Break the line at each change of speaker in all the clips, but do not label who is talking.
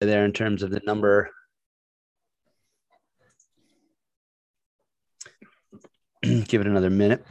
there in terms of the number. Give it another minute.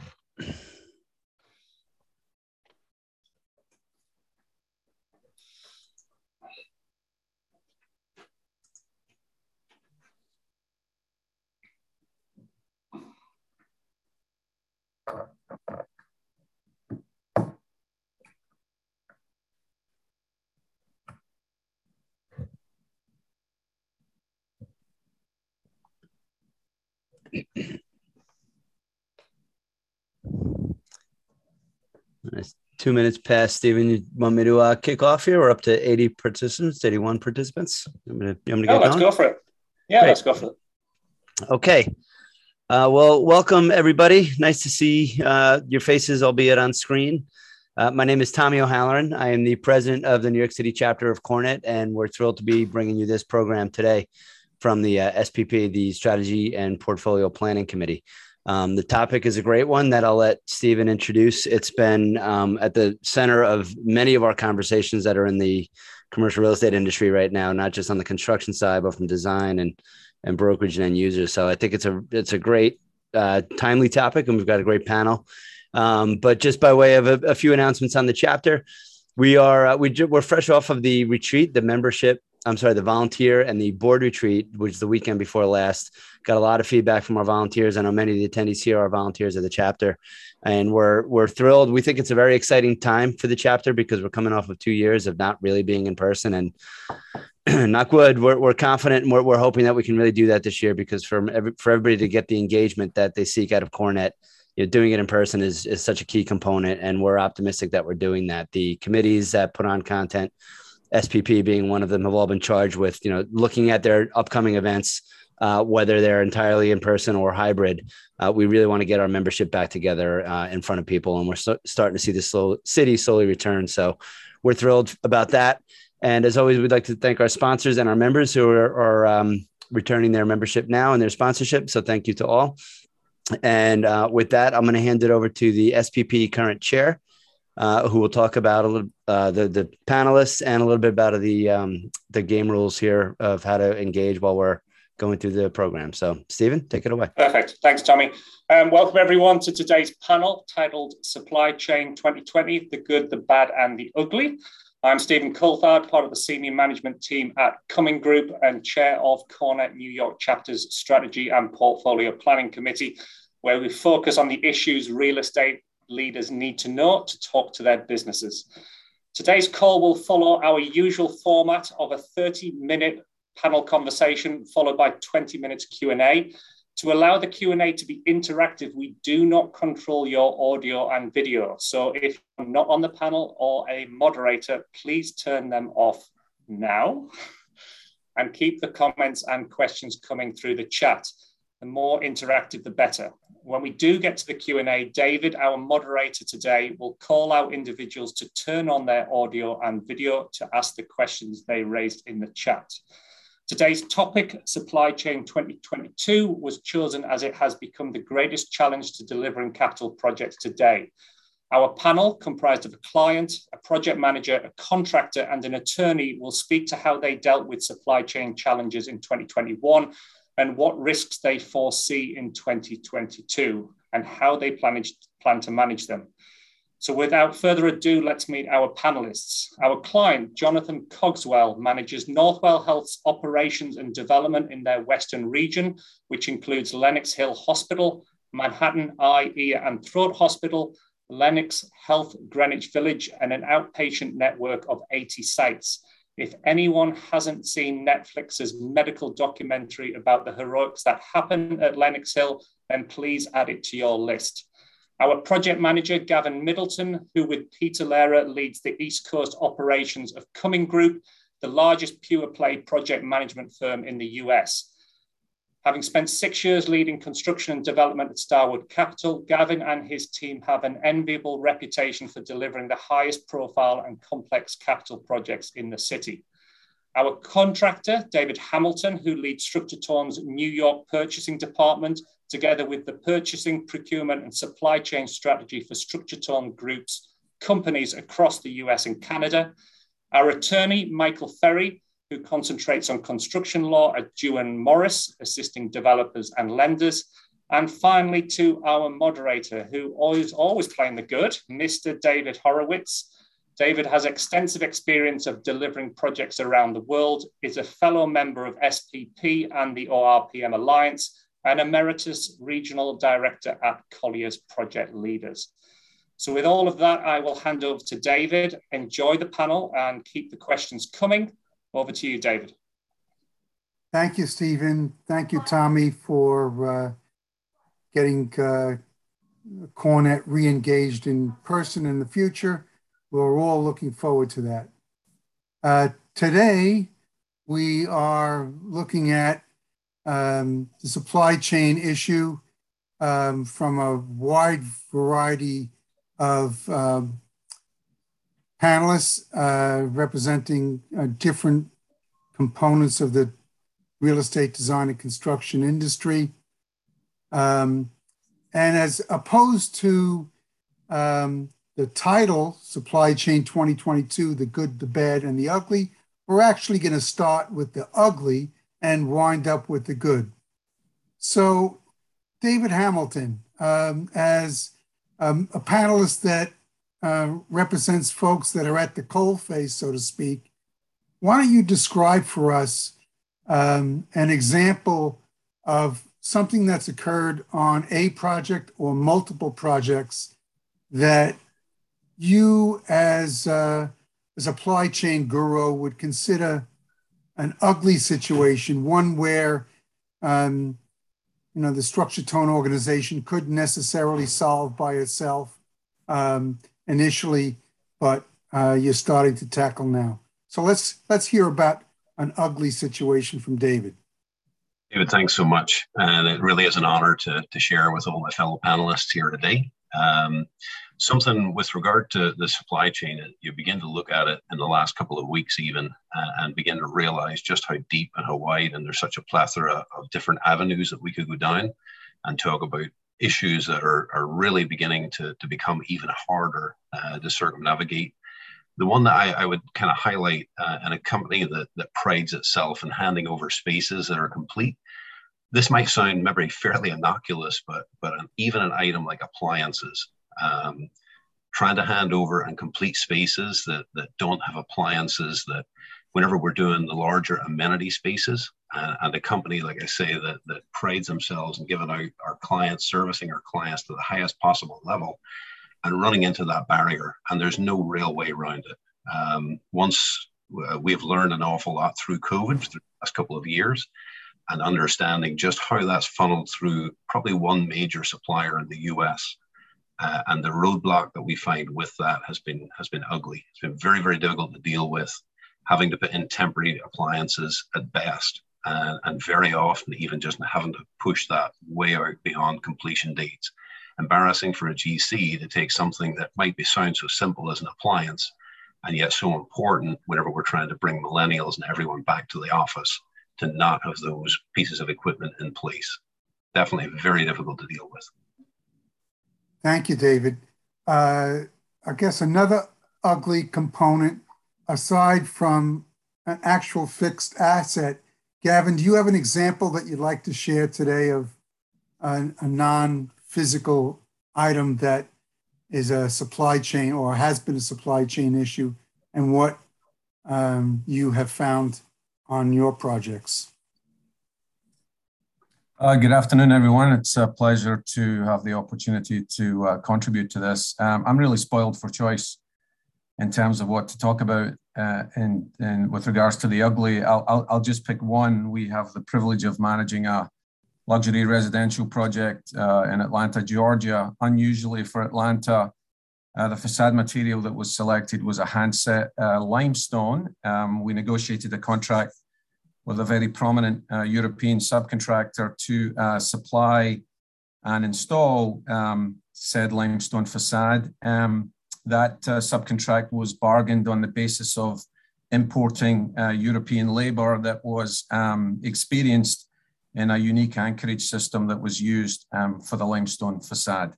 Nice. Two minutes past, Stephen. You want me to uh, kick off here? We're up to 80 participants, 81 participants. I'm gonna, I'm
gonna oh, let's going? go for it. Yeah, Great. let's go for it.
Okay. Uh, well, welcome everybody. Nice to see uh, your faces, albeit on screen. Uh, my name is Tommy O'Halloran. I am the president of the New York City chapter of CoreNet, and we're thrilled to be bringing you this program today from the uh, SPP, the Strategy and Portfolio Planning Committee. Um, the topic is a great one that I'll let Stephen introduce. It's been um, at the center of many of our conversations that are in the commercial real estate industry right now, not just on the construction side, but from design and and brokerage and end users. So I think it's a it's a great uh, timely topic, and we've got a great panel. Um, but just by way of a, a, few announcements on the chapter, we are uh, we we're fresh off of the retreat, the membership I'm sorry, the volunteer and the board retreat, which is the weekend before last. Got a lot of feedback from our volunteers. I know many of the attendees here are volunteers of the chapter, and we're we're thrilled. We think it's a very exciting time for the chapter because we're coming off of two years of not really being in person. And knock wood, we're, we're confident and we're, we're hoping that we can really do that this year because for every, for everybody to get the engagement that they seek out of CoreNet. you know, doing it in person is is such a key component, and we're optimistic that we're doing that. The committees that put on content SPP being one of them, have all been charged with, you know, looking at their upcoming events, uh, whether they're entirely in person or hybrid. Uh, we really want to get our membership back together uh, in front of people, and we're so- starting to see the slow city slowly return. So we're thrilled about that. And as always, we'd like to thank our sponsors and our members who are, are um, returning their membership now and their sponsorship. So thank you to all. And uh, with that, I'm going to hand it over to the SPP current chair, uh, who will talk about a little uh, the the panelists and a little bit about the um, the game rules here of how to engage while we're going through the program. So, Stephen, take it away.
Perfect. Thanks, Tommy. Um, welcome everyone to today's panel titled "Supply Chain 2020: The Good, the Bad, and the Ugly." I'm Stephen Coulthard, part of the senior management team at Cumming Group and chair of CoreNet New York Chapter's Strategy and Portfolio Planning Committee, where we focus on the issues real estate leaders need to know to talk to their businesses. Today's call will follow our usual format of a 30 minute panel conversation followed by 20 minutes Q&A. To allow the Q&A to be interactive, we do not control your audio and video. So if you're not on the panel or a moderator, please turn them off now and keep the comments and questions coming through the chat. The more interactive, the better when we do get to the Q&A, David, our moderator today, will call out individuals to turn on their audio and video to ask the questions they raised in the chat. Today's topic, Supply Chain 2022, was chosen as it has become the greatest challenge to delivering capital projects today. Our panel, comprised of a client, a project manager, a contractor, and an attorney, will speak to how they dealt with supply chain challenges in 2021 and what risks they foresee in 2022 and how they plan, to manage them. So without further ado, let's meet our panelists. Our client, Jonathan Cogswell, manages Northwell Health's operations and development in their Western region, which includes Lenox Hill Hospital, Manhattan Eye, Ear and Throat Hospital, Lenox Health Greenwich Village, and an outpatient network of 80 sites. If anyone hasn't seen Netflix's medical documentary about the heroics that happen at Lenox Hill, then please add it to your list. Our project manager, Gavin Middleton, who with Peter Lehrer leads the East Coast operations of Cumming Group, the largest pure play project management firm in the US. Having spent six years leading construction and development at Starwood Capital, Gavin and his team have an enviable reputation for delivering the highest profile and complex capital projects in the city. Our contractor, David Hamilton, who leads Structure StructureTone's New York purchasing department, together with the purchasing, procurement, and supply chain strategy for Structure StructureTone Group's companies across the US and Canada. Our attorney, Michael Ferry, who concentrates on construction law at Duane Morris, assisting developers and lenders. And finally, to our moderator, who always always playing the good, Mr. David Horowitz. David has extensive experience of delivering projects around the world, is a fellow member of SPP and the ORPM Alliance, and Emeritus Regional Director at Collier's Project Leaders. So with all of that, I will hand over to David. Enjoy the panel and keep the questions coming. Over to you, David.
Thank you, Stephen. Thank you, Tommy, for uh, getting uh, CoreNet re-engaged in person in the future. We're all looking forward to that. Uh, today, we are looking at um, the supply chain issue um, from a wide variety of um, panelists uh, representing uh, different components of the real estate design and construction industry. Um, and as opposed to um, the title, Supply Chain 2022 The Good, the Bad, and the Ugly, we're actually going to start with the ugly and wind up with the good. So, David Hamilton, um, as um, a panelist that uh, represents folks that are at the coal face, so to speak, why don't you describe for us um, an example of something that's occurred on a project or multiple projects that you, as a supply chain guru, would consider an ugly situation, one where um, you know the structure tone organization couldn't necessarily solve by itself um, initially, but uh, you're starting to tackle now. So let's let's hear about an ugly situation from David.
David, thanks so much, and it really is an honor to to share with all my fellow panelists here today. Um, something with regard to the supply chain, you begin to look at it in the last couple of weeks, even, uh, and begin to realize just how deep and how wide, and there's such a plethora of different avenues that we could go down and talk about issues that are, are really beginning to, to become even harder uh, to circumnavigate. The one that I, I would kind of highlight uh, in a company that, that prides itself in handing over spaces that are complete this might sound maybe fairly innocuous, but but an, even an item like appliances um, trying to hand over and complete spaces that, that don't have appliances that whenever we're doing the larger amenity spaces uh, and a company like i say that, that prides themselves in giving out our clients servicing our clients to the highest possible level and running into that barrier. And there's no real way around it. Um, once uh, we've learned an awful lot through covid through the last couple of years and understanding just how that's funneled through probably one major supplier in the us uh, and the roadblock that we find with that has been has been ugly. It's been very very difficult to deal with, having to put in temporary appliances at best, uh, and very often even just having to push that way out beyond completion dates. Embarrassing for a GC to take something that might be sound so simple as an appliance, and yet so important whenever we're trying to bring millennials and everyone back to the office to not have those pieces of equipment in place. Definitely very difficult to deal with.
Thank you, David. Uh, I guess another ugly component, aside from an actual fixed asset, Gavin, do you have an example that you'd like to share today of a, a non physical item that is a supply chain or has been a supply chain issue and what um, you have found on your projects?
Uh, good afternoon, everyone. It's a pleasure to have the opportunity to uh, contribute to this. Um, I'm really spoiled for choice in terms of what to talk about. Uh, and, and with regards to the ugly, I'll, I'll, I'll, just pick one. We have the privilege of managing a luxury residential project uh, in Atlanta, Georgia. Unusually for Atlanta, uh, the facade material that was selected was a handset uh, limestone. Um, we negotiated a contract with a very prominent uh, European subcontractor to uh, supply and install um, said limestone facade. Um, that uh, subcontract was bargained on the basis of importing uh, European labor that was um, experienced in a unique anchorage system that was used um, for the limestone facade.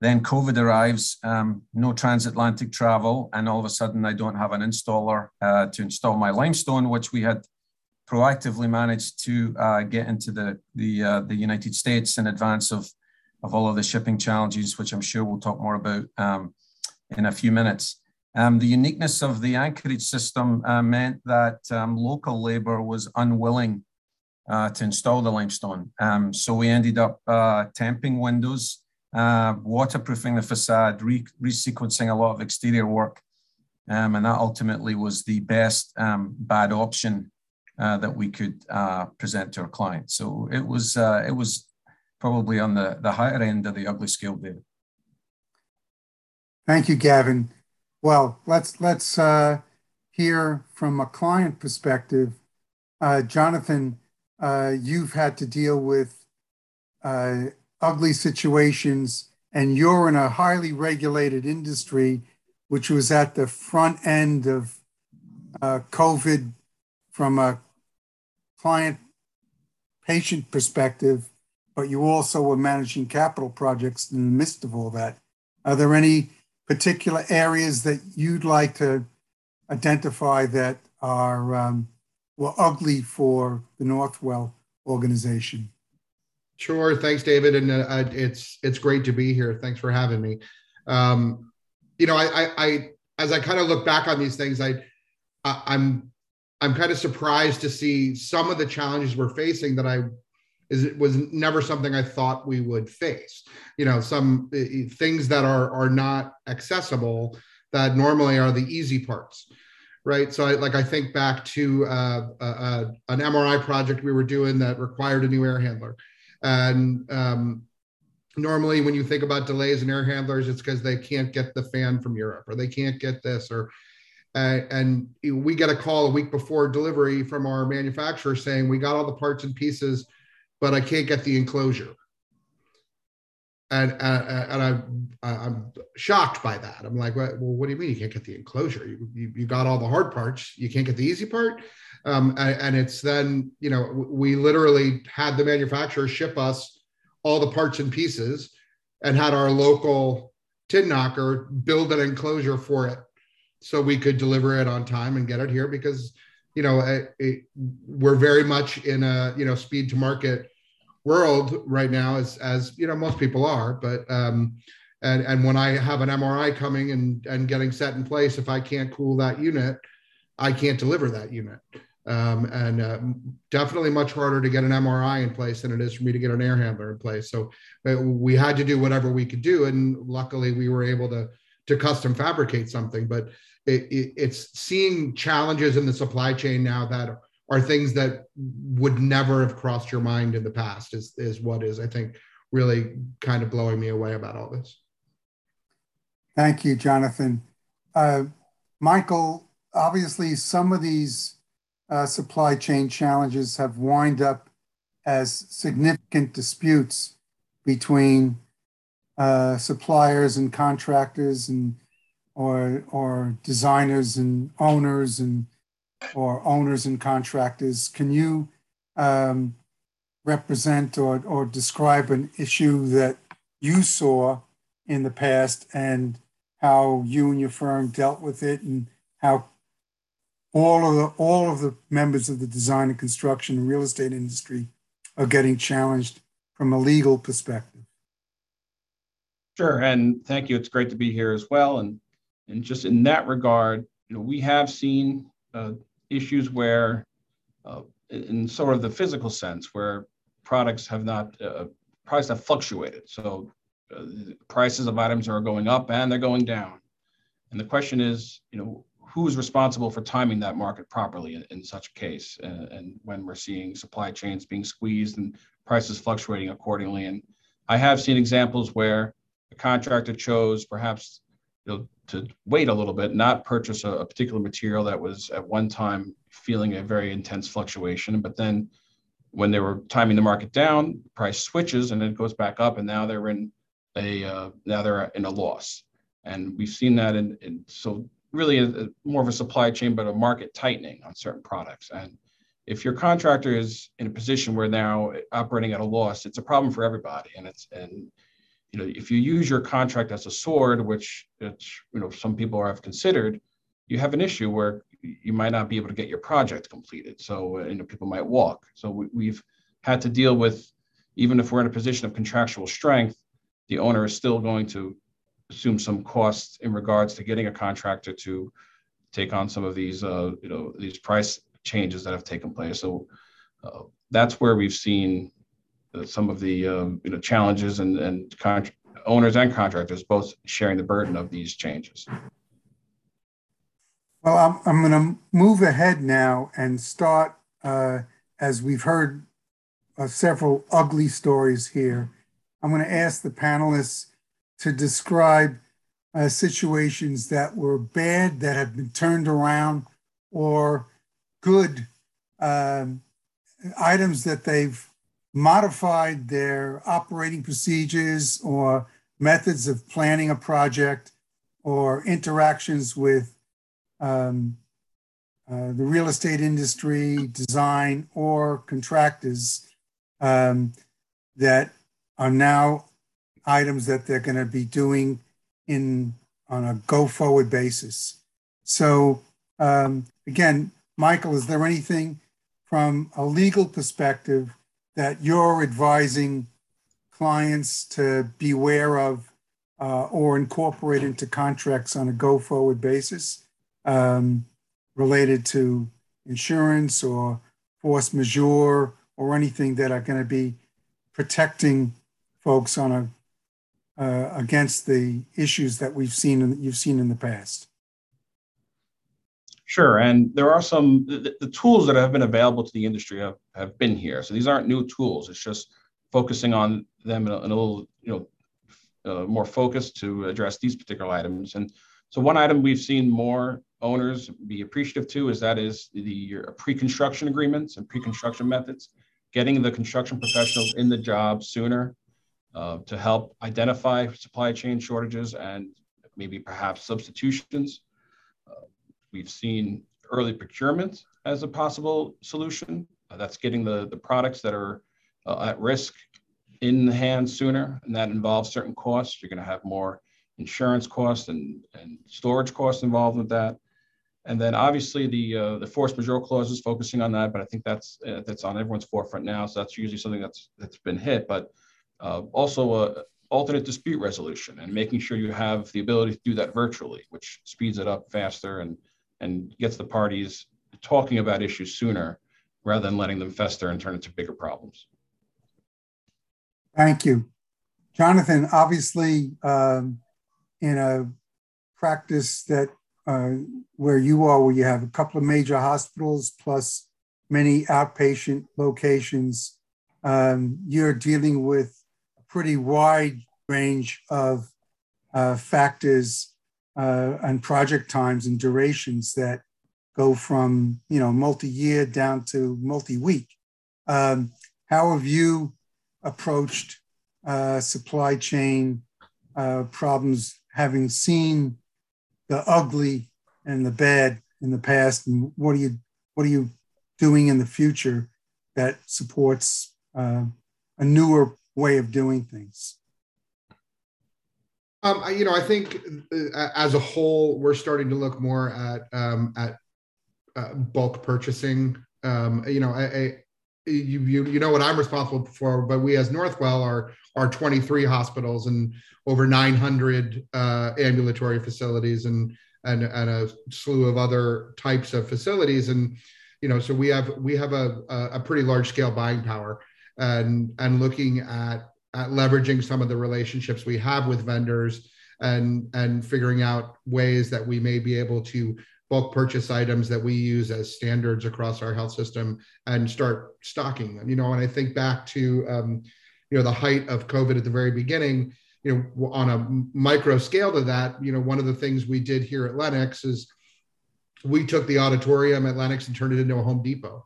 Then COVID arrives, um, no transatlantic travel, and all of a sudden I don't have an installer uh, to install my limestone, which we had proactively managed to uh, get into the the, uh, the United States in advance of of all of the shipping challenges, which I'm sure we'll talk more about um, in a few minutes. Um, the uniqueness of the anchorage system uh, meant that um, local labor was unwilling uh, to install the limestone. Um, so we ended up uh, tamping windows, uh, waterproofing the facade, re- resequencing a lot of exterior work. Um, and that ultimately was the best um, bad option uh, that we could uh, present to our clients. So it was, it was probably on the, the higher end of the ugly scale, David.
Thank you, Gavin. Well, let's let's uh, hear from a client perspective. Uh, Jonathan, uh, you've had to deal with uh, ugly situations, and you're in a highly regulated industry, which was at the front end of uh, COVID from a client patient perspective, but you also were managing capital projects in the midst of all that. Are there any particular areas that you'd like to identify that are um, well ugly for the Northwell organization?
Sure. Thanks, David, and uh, it's it's great to be here. Thanks for having me. Um, you know, I, I, I as I kind of look back on these things, I, I I'm I'm kind of surprised to see some of the challenges we're facing that I is it was never something I thought we would face. You know, some uh, things that are are not accessible that normally are the easy parts, right? So, I, like I think back to uh, uh, an MRI project we were doing that required a new air handler, and um, normally when you think about delays in air handlers, it's because they can't get the fan from Europe or they can't get this or and we get a call a week before delivery from our manufacturer saying we got all the parts and pieces but I can't get the enclosure. And, uh, and I'm, I'm shocked by that. I'm like, well, what do you mean you can't get the enclosure? You, you, you got all the hard parts. You can't get the easy part. Um, and, and it's then, you know, we literally had the manufacturer ship us all the parts and pieces and had our local tin knocker build an enclosure for it so we could deliver it on time and get it here because you know, it, it, we're very much in a you know speed to market world right now, as as you know most people are. But um, and and when I have an MRI coming and and getting set in place, if I can't cool that unit, I can't deliver that unit. Um, and uh, definitely much harder to get an MRI in place than it is for me to get an air handler in place. So uh, we had to do whatever we could do, and luckily we were able to to custom fabricate something. But it, it, it's seeing challenges in the supply chain now that are things that would never have crossed your mind in the past is, is what is i think really kind of blowing me away about all this.
Thank you jonathan. Uh, michael obviously some of these uh, supply chain challenges have wind up as significant disputes between uh, suppliers and contractors and or or designers and owners and or owners and contractors. Can you um, represent or or describe an issue that you saw in the past and how you and your firm dealt with it and how all of the all of the members of the design and construction and real estate industry are getting challenged from a legal perspective.
Sure, and thank you. It's great to be here as well. And and just in that regard, you know, we have seen uh, issues where, uh, in sort of the physical sense, where products have not uh, prices have fluctuated. So uh, prices of items are going up and they're going down. And the question is, you know, who's responsible for timing that market properly in, in such a case? And, and when we're seeing supply chains being squeezed and prices fluctuating accordingly. And I have seen examples where a contractor chose perhaps you know, to wait a little bit, not purchase a, a, particular material that was at one time feeling a very intense fluctuation, but then when they were timing the market down, price switches and it goes back up, and now they're in a uh, now they're in a loss, and we've seen that in, in so really a, a, more of a supply chain, but a market tightening on certain products. And if your contractor is in a position where now operating at a loss, it's a problem for everybody, and it's and you know, if you use your contract as a sword, which it's, you know some people have considered, you have an issue where you might not be able to get your project completed. So uh, you know people might walk. So we, we've had to deal with, even if we're in a position of contractual strength, the owner is still going to assume some costs in regards to getting a contractor to take on some of these uh, you know these price changes that have taken place. So uh, that's where we've seen some of the um, you know challenges and and owners and contractors both sharing the burden of these changes.
Well, I'm, I'm going to move ahead now and start, uh, as we've heard uh, several ugly stories here. I'm going to ask the panelists to describe uh, situations that were bad that have been turned around or good um, items that they've modified their operating procedures or methods of planning a project or interactions with um, uh, the real estate industry, design, or contractors um, that are now items that they're going to be doing in on a go forward basis. So um, again, Michael, is there anything from a legal perspective that you're advising clients to beware of uh, or incorporate into contracts on a go forward basis um, related to insurance or force majeure or anything that are going to be protecting folks on a uh, against the issues that we've seen and that you've seen in the past?
Sure, and there are some the, the, tools that have been available to the industry have, have been here. So these aren't new tools. It's just focusing on them in a, in a little you know uh, more focused to address these particular items. And so one item we've seen more owners be appreciative to is that is the pre-construction agreements and pre-construction methods, getting the construction professionals in the job sooner uh, to help identify supply chain shortages and maybe perhaps substitutions. We've seen early procurement as a possible solution. Uh, that's getting the, the products that are uh, at risk in the hands sooner, and that involves certain costs. You're going to have more insurance costs and, and storage costs involved with that. And then obviously the uh, the force majeure clause is focusing on that, but I think that's uh, that's on everyone's forefront now. So that's usually something that's that's been hit. But uh, also, uh, alternate dispute resolution and making sure you have the ability to do that virtually, which speeds it up faster and, and gets the parties talking about issues sooner rather than letting them fester and turn into bigger problems.
Thank you. Jonathan, obviously, um, in a practice that uh, where you are, where you have a couple of major hospitals plus many outpatient locations, um, you're dealing with a pretty wide range of uh, factors uh, and project times and durations that go from you know multi-year down to multi-week. Um, how have you approached uh, supply chain uh, problems, having seen the ugly and the bad in the past, and what are you what are you doing in the future that supports uh, a newer way of doing things?
Um, you know, I think uh, as a whole, we're starting to look more at um, at uh, bulk purchasing. Um, you know, I, I, you, you you know what I'm responsible for, but we as Northwell are are 23 hospitals and over 900 uh, ambulatory facilities and and and a slew of other types of facilities and you know so we have we have a a pretty large scale buying power and and looking at at leveraging some of the relationships we have with vendors and and figuring out ways that we may be able to bulk purchase items that we use as standards across our health system and start stocking them you know? And i think back to um, you know the height of covid at the very beginning you know on a micro scale to that you know one of the things we did here at Lenox is we took the auditorium at Lenox and turned it into a home depot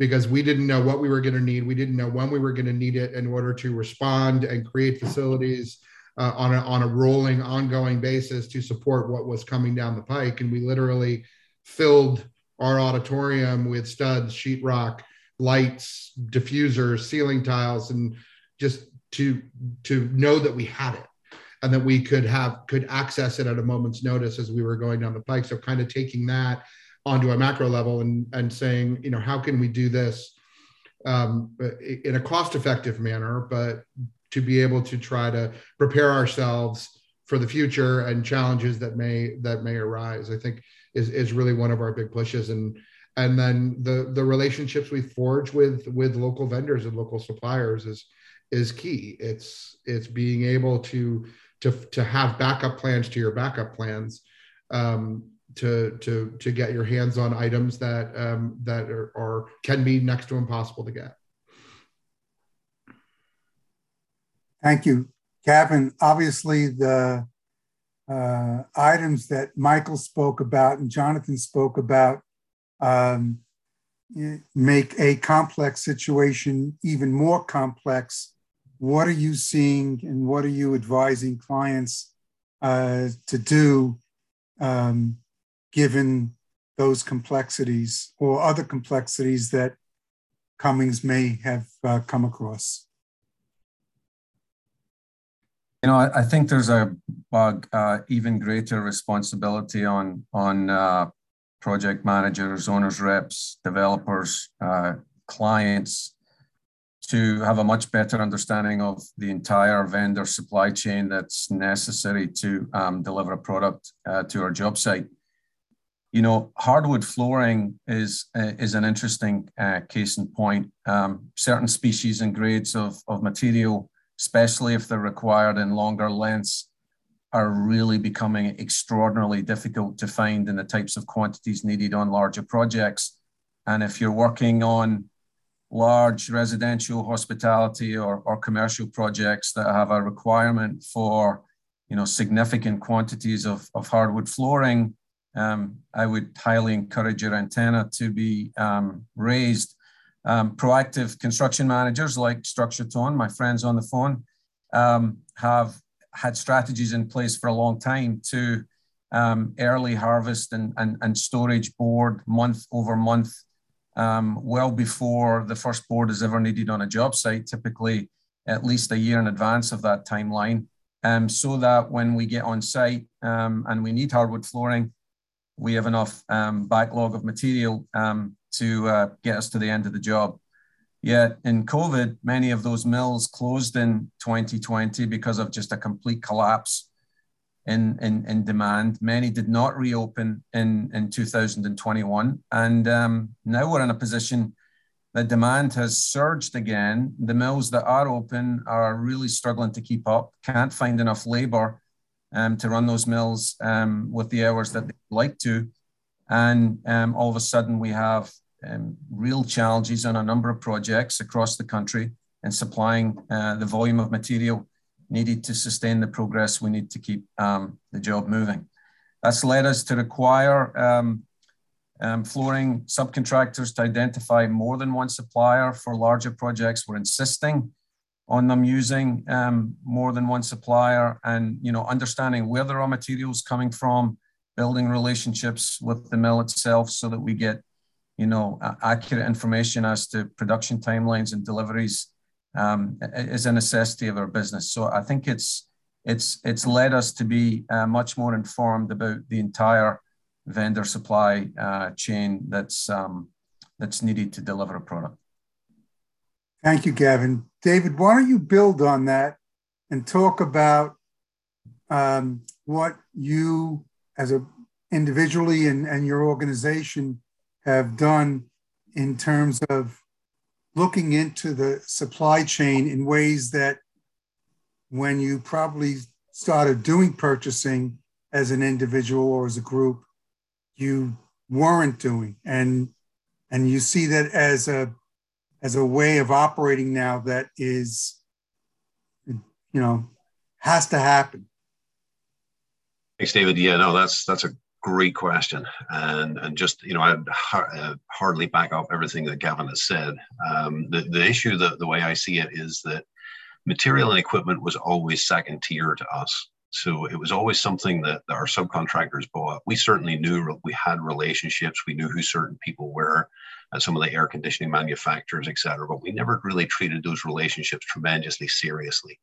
because we didn't know what we were going to need. We didn't know when we were going to need it in order to respond and create facilities uh, on, a, on a rolling, ongoing basis to support what was coming down the pike. And we literally filled our auditorium with studs, sheetrock, lights, diffusers, ceiling tiles, and just to to know that we had it and that we could have could access it at a moment's notice as we were going down the pike so kind of taking that onto a macro level and and saying you know how can we do this um, in a cost effective manner but to be able to try to prepare ourselves for the future and challenges that may that may arise i think is is really one of our big pushes. And and then the the relationships we forge with with local vendors and local suppliers is is key. It's it's being able to to to have backup plans to your backup plans um, to to to get your hands on items that um, that are, are can be next to impossible to get
thank you Kevin. obviously the uh, items that michael spoke about and jonathan spoke about um, make a complex situation even more complex. What are you seeing and what are you advising clients uh, to do um, given those complexities or other complexities that Cummings may have uh, come across?
You know, I, I think there's a, uh, even greater responsibility on on uh, project managers, owners reps, developers, uh, clients to have a much better understanding of the entire vendor supply chain that's necessary to um, deliver a product uh, to our job site. You know, hardwood flooring is uh, is an interesting uh, case in point. Um, certain species and grades of, of material, especially if they're required in longer lengths, are really becoming extraordinarily difficult to find in the types of quantities needed on larger projects. And if you're working on large residential hospitality or, or commercial projects that have a requirement for you know significant quantities of, of hardwood flooring um, i would highly encourage your antenna to be um, raised. Um, proactive construction managers like structure tone my friends on the phone um, have had strategies in place for a long time to um, early harvest and, and, and storage board month over month, um, well before the first board is ever needed on a job site, typically at least a year in advance of that timeline, so that when we get on site and we need hardwood flooring, we have enough um, backlog of material um, to uh, get us to the end of the job. Yet in COVID, many of those mills closed in 2020 because of just a complete collapse in, in, in demand. Many did not reopen in, in 2021. And um, now we're in a position that demand has surged again. The mills that are open are really struggling to keep up, can't find enough labor um, to run those mills um, with the hours that they'd like to. And um, all of a sudden, we have um, real challenges on a number of projects across the country and supplying uh, the volume of material needed to sustain the progress we need to keep um, the job moving. That's led us to require um, um, flooring subcontractors to identify more than one supplier for larger projects. We're insisting on them using um, more than one supplier and you know understanding where the raw materials coming from, building relationships with the mill itself so that we get you know, accurate information as to production timelines and deliveries um, is a necessity of our business. So I think it's it's it's led us to be uh, much more informed about the entire vendor supply uh, chain that's um, that's needed to deliver a product.
Thank you, Gavin. David, why don't you build on that and talk about um, what you, as a individually and, and your organization, have done in terms of looking into the supply chain in ways that when you probably started doing purchasing as an individual or as a group you weren't doing. And and you see that as a as a way of operating now that is you know has to happen
thanks david yeah no that's that's a great question, and and just you know I'd uh, hardly back up everything that Gavin has said. Um, the the issue, the the way I see it, is that material and equipment was always second tier to us. So it was always something that, that our subcontractors bought. We certainly knew we had relationships. We knew who certain people were at some of the air conditioning manufacturers, et cetera, but we never really treated those relationships tremendously seriously.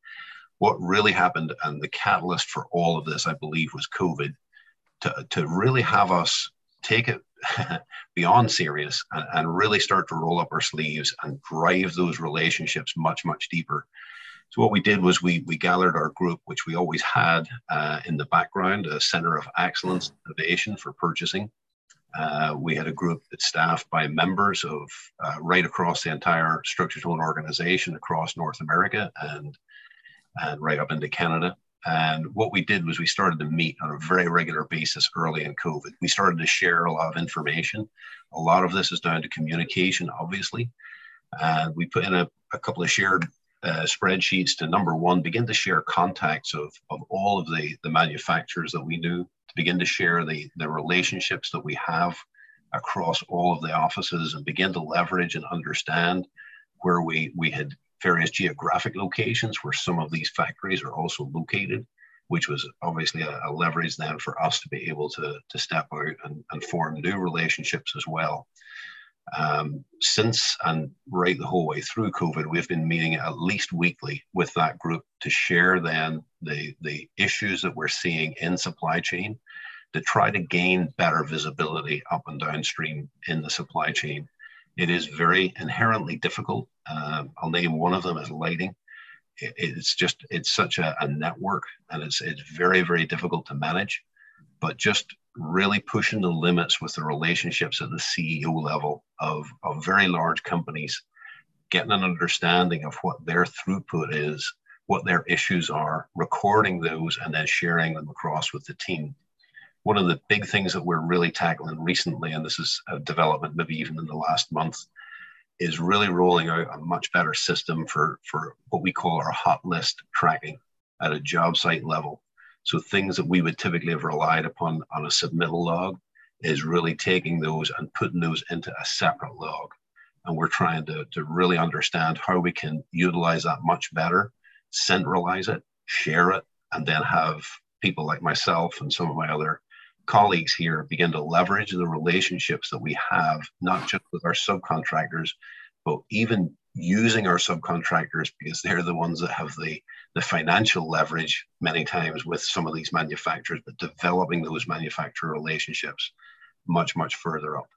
What really happened and the catalyst for all of this, I believe, was COVID to, to really have us take it beyond serious and, and really start to roll up our sleeves and drive those relationships much, much deeper. So what we did was we we gathered our group, which we always had uh, in the background, a center of excellence innovation for purchasing. Uh, we had a group that's staffed by members of uh, right across the entire structure tone organization across North America and and right up into Canada. And what we did was we started to meet on a very regular basis early in COVID. We started to share a lot of information. A lot of this is down to communication, obviously. And we put in a, a couple of shared uh, spreadsheets to number one, begin to share contacts of, of all of the, the manufacturers that we knew, to begin to share the, the relationships that we have across all of the offices and begin to leverage and understand where we, we had various geographic locations where some of these factories are also located, which was obviously a, a leverage then for us to be able to, to step out and, and form new relationships as well. Um, since and right the whole way through COVID, we've been meeting at least weekly with that group to share then the, the issues that we're seeing in supply chain to try to gain better visibility up and downstream in the supply chain it is very inherently difficult. Um, I'll name one of them as lighting. It, it's just it's such a, a network, and it's it's very very difficult to manage. But just really pushing the limits with the relationships at the CEO level of, of very large companies, getting an understanding of what their throughput is, what their issues are, recording those, and then sharing them across with the team one of the big things that we're really tackling recently, and this is a development maybe even in the last month, is really rolling out a much better system for, for what we call our hot list tracking at a job site level. So things that we would typically have relied upon on a submittal log is really taking those and putting those into a separate log. And we're trying to, to really understand how we can utilize that much better, centralize it, share it, and then have people like myself and some of my other colleagues here begin to leverage the relationships that we have, not just with our subcontractors, but even using our subcontractors because they're the ones that have the, the financial leverage many times with some of these manufacturers, but developing those manufacturer relationships much, much further up.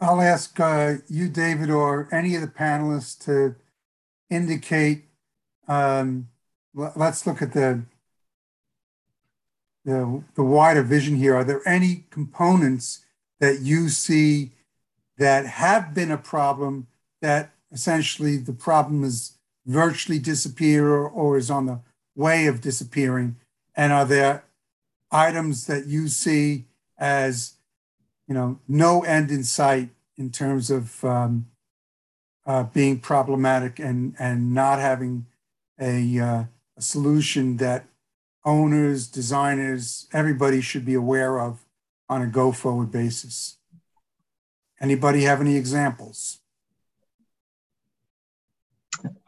I'll ask uh, you, David, or any of the panelists to indicate. Um, let's look at the the, the wider vision here, are there any components that you see that have been a problem that essentially the problem is virtually disappear or, or is on the way of disappearing? And are there items that you see as, you know, no end in sight in terms of um, uh, being problematic and, and not having a, uh, a solution that owners, designers, everybody should be aware of on a go forward basis. Anybody have any examples?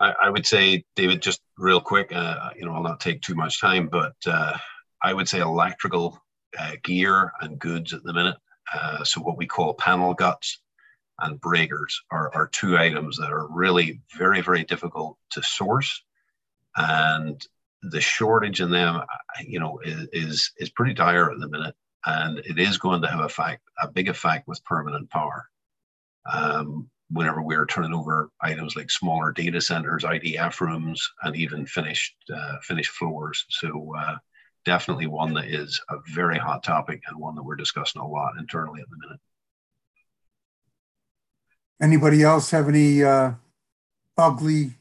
I, I would say, David, just real quick, uh, you know, I'll not take too much time, but uh, I would say electrical uh, gear and goods at the minute. Uh, so, what we call panel guts and breakers are, are two items that are really very, very difficult to source and the shortage in them, you know, is, is, pretty dire at the minute, and it is going to have a fact, a big effect with permanent power. Um, whenever we're turning over items like smaller data centers, IDF rooms, and even finished uh, finished floors, so uh, definitely one that is a very hot topic and one that we're discussing a lot internally at the minute.
Anybody else have any uh, ugly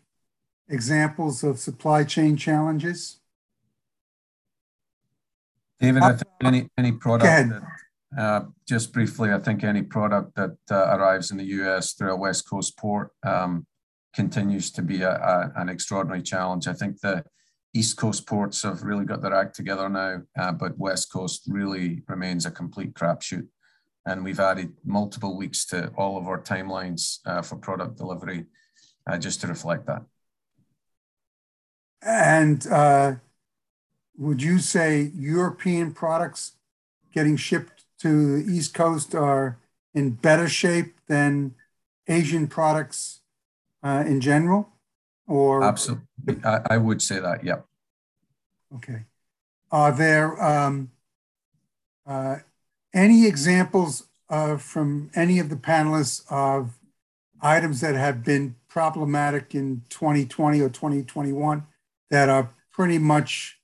examples of supply chain challenges?
David, I think any, any product that, uh, just briefly, I think any product that uh, arrives in the US through a West Coast port um, continues to be a, a, an extraordinary challenge. I think the East Coast ports have really got their act together now, uh, but West Coast really remains a complete crapshoot. And we've added multiple weeks to all of our timelines uh, for product delivery uh, just to reflect that.
And would you say European products getting shipped to the East Coast are in better shape than Asian products uh, in general? Or
absolutely, I, I, would say that. Yeah.
Okay. Are there um, uh, any examples uh, from any of the panelists of items that have been problematic in 2020 or 2021 that are pretty much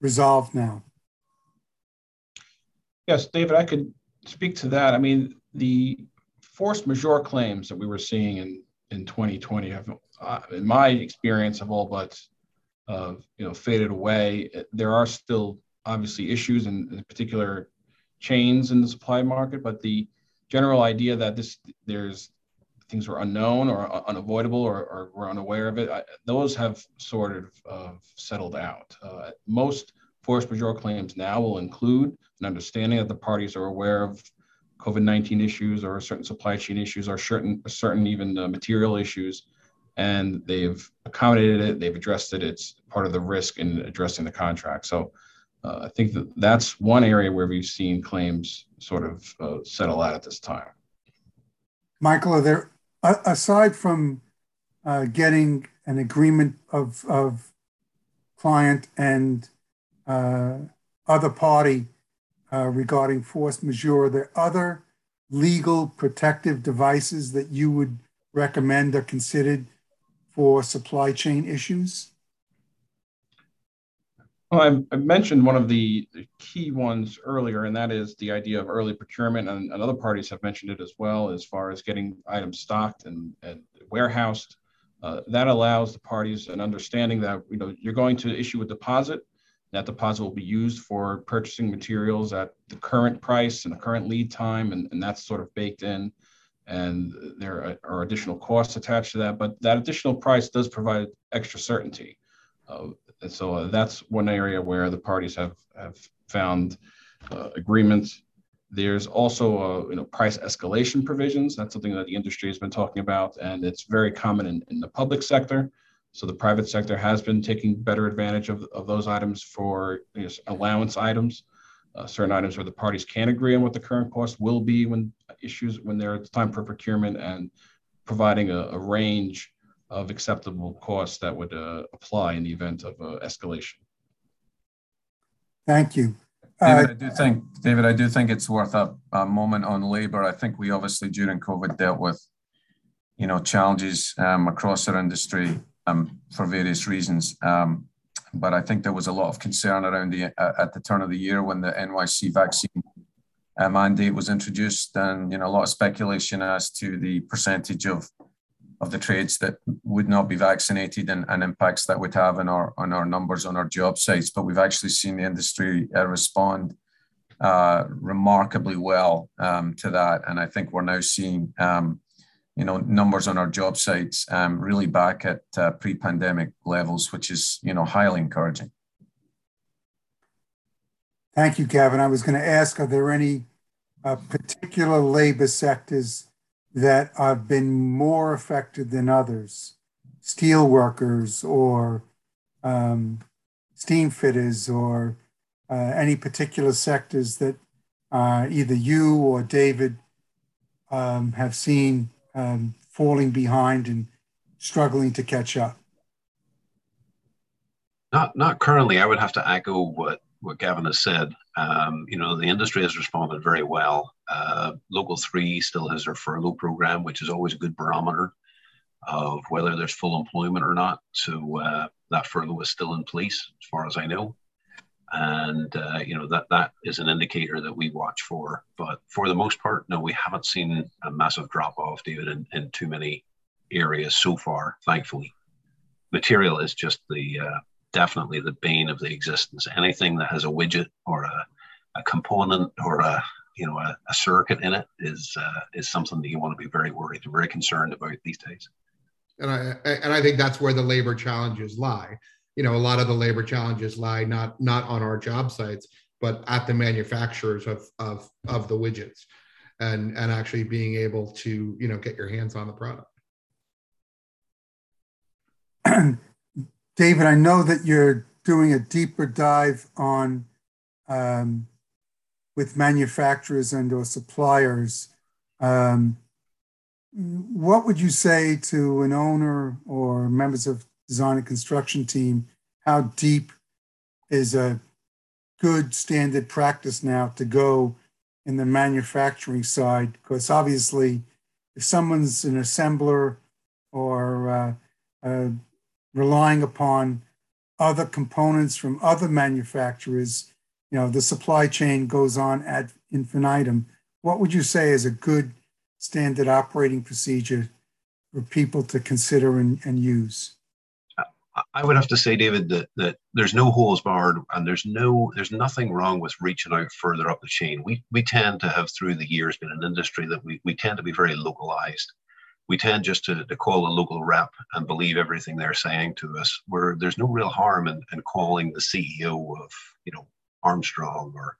resolved now?
Yes, David, I could speak to that. I mean, the force majeure claims that we were seeing in, in 2020 have, uh, in my experience, have all but uh, you know faded away. There are still obviously issues in, in particular chains in the supply market, but the general idea that this there's things were unknown or unavoidable or, or we're unaware of it, I, those have sort of uh, settled out. Uh, most force majeure claims now will include an understanding that the parties are aware of COVID-19 issues or certain supply chain issues or certain, certain even uh, material issues, and they've accommodated it, they've addressed it, it's part of the risk in addressing the contract. So uh, I think that that's one area where we've seen claims sort of uh, settle out at this time.
Michael, are there aside from uh, getting an agreement of, of client and other party uh, regarding force majeure, are there other legal protective devices that you would recommend are considered for supply chain issues?
Well, I, mentioned one of the, key ones earlier, and that is the idea of early procurement, and, and, other parties have mentioned it as well, as far as getting items stocked and, and warehoused. Uh, that allows the parties an understanding that you know you're going to issue a deposit. That deposit will be used for purchasing materials at the current price and the current lead time, and, and that's sort of baked in. And there are additional costs attached to that, but that additional price does provide extra certainty. Uh, and so uh, that's one area where the parties have, have found uh, agreements. There's also uh, you know price escalation provisions. That's something that the industry has been talking about, and it's very common in, in the public sector. So the private sector has been taking better advantage of, of those items for you know, allowance items, uh, certain items where the parties can agree on what the current cost will be when issues when there's time for procurement and providing a, a range of acceptable costs that would uh, apply in the event of uh, escalation.
Thank you.
David, uh, I do think David, I do think it's worth a, a, moment on labor. I think we obviously during COVID dealt with, you know, challenges um, across our industry um, for various reasons. Um, but I think there was a lot of concern around the uh, at the turn of the year when the NYC vaccine uh, mandate was introduced, and you know, a lot of speculation as to the percentage of of the trades that would not be vaccinated and, and impacts that would have on our on our numbers on our job sites. But we've actually seen the industry uh, respond uh, remarkably well um, to that, and I think we're now seeing um, you know numbers on our job sites um, really back at uh, pre-pandemic levels, which is you know highly encouraging.
Thank you, Kevin. I was going to ask: Are there any uh, particular labor sectors? that have been more affected than others, steel workers or um, steam fitters or uh, any particular sectors that uh, either you or David um, have seen um, falling behind and struggling to catch up?
Not, not currently. I would have to echo what what Gavin has said. Um, you know, the industry has responded very well. Uh, Local 3 still has their furlough program, which is always a good barometer of whether there's full employment or not. So uh, that furlough is still in place, as far as I know. And, uh, you know, that, that is an indicator that we watch for. But for the most part, no, we haven't seen a massive drop off, David, in, in too many areas so far, thankfully. Material is just the uh, definitely the bane of the existence. Anything that has a widget or a, a component or a you know a, a circuit in it is uh, is something that you want to be very worried very concerned about these days.
And I and I think that's where the labor challenges lie. You know, a lot of the labor challenges lie not not on our job sites, but at the manufacturers of of of the widgets, and and actually being able to you know get your hands on the product.
David, I know that you're doing a deeper dive on um, with manufacturers and or suppliers. Um, what would you say to an owner or members of design and construction team? How deep is a good standard practice now to go in the manufacturing side? Because obviously, if someone's an assembler or uh, uh, relying upon other components from other manufacturers, you know, the supply chain goes on ad infinitum. What would you say is a good standard operating procedure for people to consider and, and use?
I would have to say, David, that, that there's no holes barred and there's no there's nothing wrong with reaching out further up the chain. We we tend to have through the years been an industry that we, we tend to be very localized. We tend just to, to call a local rep and believe everything they're saying to us, where there's no real harm in, in calling the CEO of, you know, Armstrong or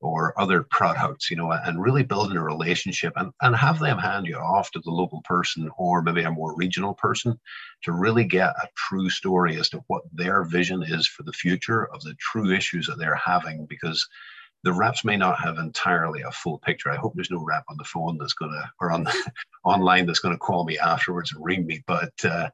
or other products, you know, and really building a relationship and, and have them hand you off to the local person or maybe a more regional person to really get a true story as to what their vision is for the future of the true issues that they're having because the reps may not have entirely a full picture. I hope there's no rep on the phone that's going to, or on the, online that's going to call me afterwards and ring me. But, uh,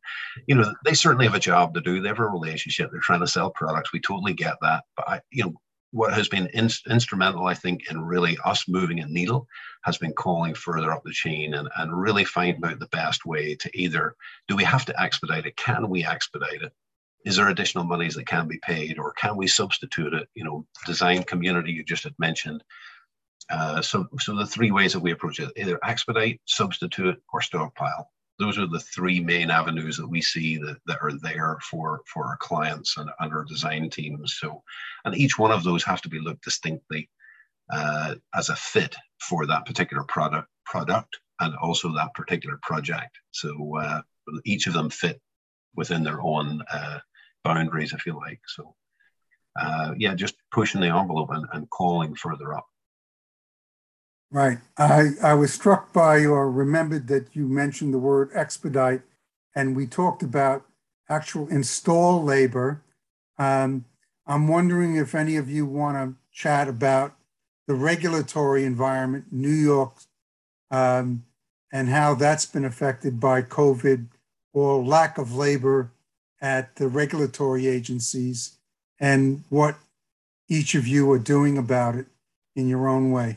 you know, they certainly have a job to do. They have a relationship. They're trying to sell products. We totally get that. But, I, you know, what has been in, instrumental, I think, in really us moving a needle has been calling further up the chain and, and really finding out the best way to either do we have to expedite it? Can we expedite it? Is there additional monies that can be paid or can we substitute it? You know, design community you just had mentioned. Uh, so, so the three ways that we approach it either expedite, substitute, or stockpile those are the three main avenues that we see that, that are there for for our clients and, and our design teams. So and each one of those have to be looked distinctly uh, as a fit for that particular product product and also that particular project. So uh, each of them fit within their own uh, boundaries if you like. So uh, yeah just pushing the envelope and, and calling further up
Right. I, I was struck by or remembered that you mentioned the word expedite, and we talked about actual install labor. Um, I'm wondering if any of you want to chat about the regulatory environment New York um, and how that's been affected by COVID or lack of labor at the regulatory agencies and what each of you are doing about it in your own way.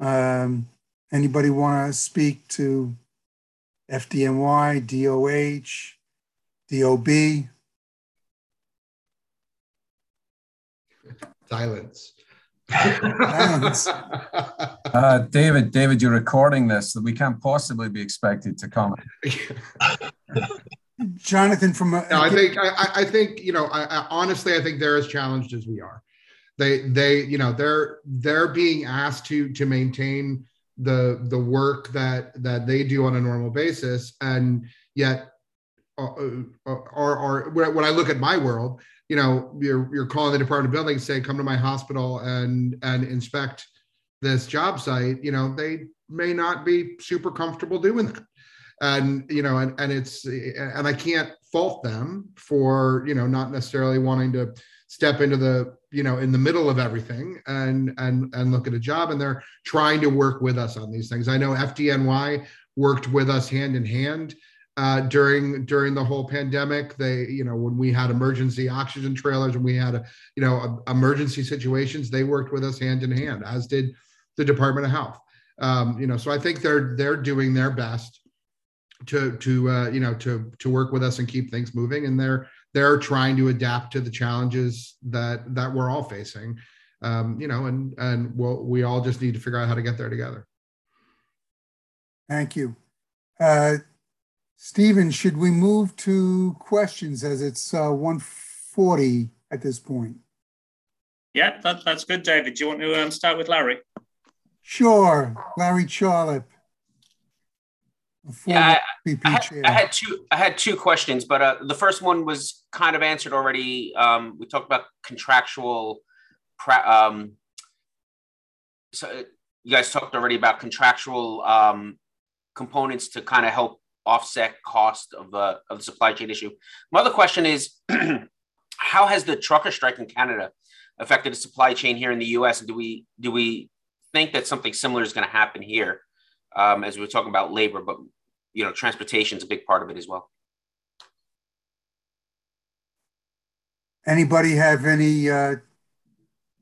Um, anybody want to speak to FDNY, DOH, DOB?
Silence.
Silence.
Uh, David, David, you're recording this, so we can't possibly be expected to comment.
Jonathan, from a,
no, I think I, I think you know I, I, honestly I think they're as challenged as we are they they you know they're they're being asked to to maintain the the work that that they do on a normal basis and yet uh, uh, or, or, when I look at my world, you know, you're you're calling the Department of Buildings, say, come to my hospital and and inspect this job site. You know, they may not be super comfortable doing that, and you know, and and it's and I can't fault them for you know not necessarily wanting to step into the you know in the middle of everything and and and look at a job and they're trying to work with us on these things. I know fdny worked with us hand in hand uh, during during the whole pandemic. They you know when we had emergency oxygen trailers and we had a, you know a, emergency situations they worked with us hand in hand as did the department of health. Um, you know so i think they're they're doing their best to to uh, you know to to work with us and keep things moving and they're they're trying to adapt to the challenges that that we're all facing. Um, you know and and we'll, we all just need to figure out how to get there together.
Thank you. Uh, stephen should we move to questions as it's uh, 140 at this point?
Yeah that, that's good david. Do you want to um, start with larry?
Sure. Larry charlotte
yeah, I, I, had, I, had, two. I had two questions, but uh, the first one was kind of answered already. Um, we talked about contractual. Um, so uh, you guys talked already about contractual um, components to kind of help offset cost of the of the supply chain issue. My other question is, how has the trucker strike in Canada affected the supply chain here in the U.S. And do we do we think that something similar is going to happen here? Um, as we were talking about labor, but you know, transportation is a big part of it as well.
Anybody have any uh,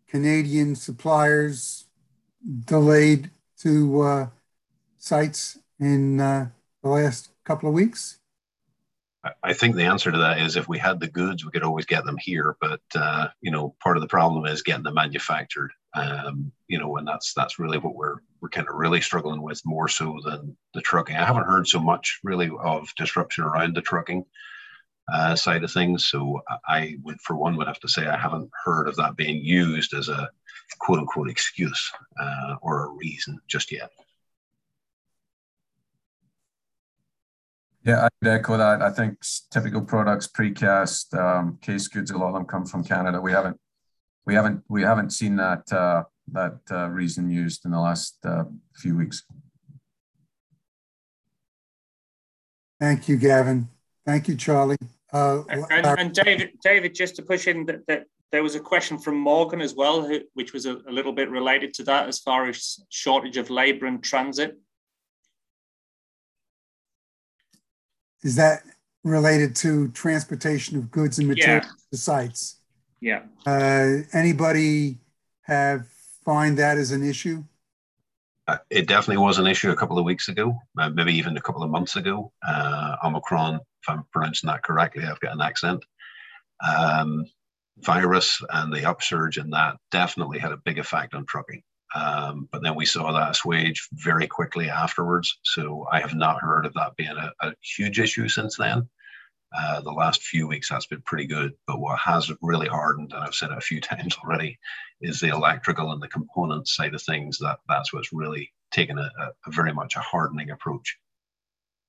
Canadian suppliers delayed to uh, sites in uh, the last couple of weeks?
I think the answer to that is if we had the goods, we could always get them here. But uh, you know, part of the problem is getting them manufactured. Um, you know, and that's that's really what we're we're kind of really struggling with more so than the trucking. I haven't heard so much really of disruption around the trucking uh, side of things. So I would, for one, would have to say I haven't heard of that being used as a quote unquote excuse uh, or a reason just yet.
Yeah, I'd echo that. I think typical products, precast, um, case goods, a lot of them come from Canada. We haven't, we haven't, we haven't seen that uh, that uh, reason used in the last uh, few weeks.
Thank you, Gavin. Thank you, Charlie. Uh,
and, and, David, David, just to push in that, that there was a question from Morgan as well, which was a, a little bit related to that as far as shortage of labour and transit.
Is that related to transportation of goods and materials yeah. to sites?
Yeah.
Uh, anybody have find that as an issue?
Uh, it definitely was an issue a couple of weeks ago, uh, maybe even a couple of months ago. Uh, Omicron, if I'm pronouncing that correctly, I've got an accent. Um, virus and the upsurge in that definitely had a big effect on trucking. Um, but then we saw that assuage very quickly afterwards. So I have not heard of that being a, a huge issue since then. Uh, the last few weeks that's been pretty good, but what has really hardened, and I've said it a few times already, is the electrical and the component side of things. That that's what's really taken a, a very much a hardening approach.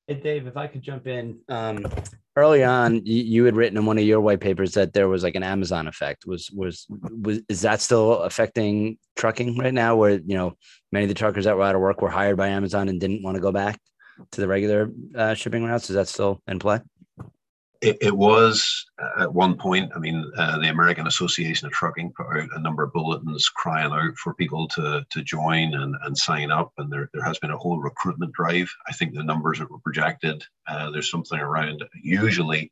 Hey Dave, if I could jump in, um, early on, you, you, had written in one of your white papers that there was like an Amazon effect. Was was was is that still affecting trucking right now? Where you know many of the truckers that were out of work were hired by Amazon and didn't want to go back to the regular uh, shipping routes. Is that still in play?
It, it, was uh, at one point. I mean, uh, the American Association of Trucking put out a number of bulletins crying out for people to to join and, and sign up, and there, there has been a whole recruitment drive. I think the numbers that were projected, uh, there's something around usually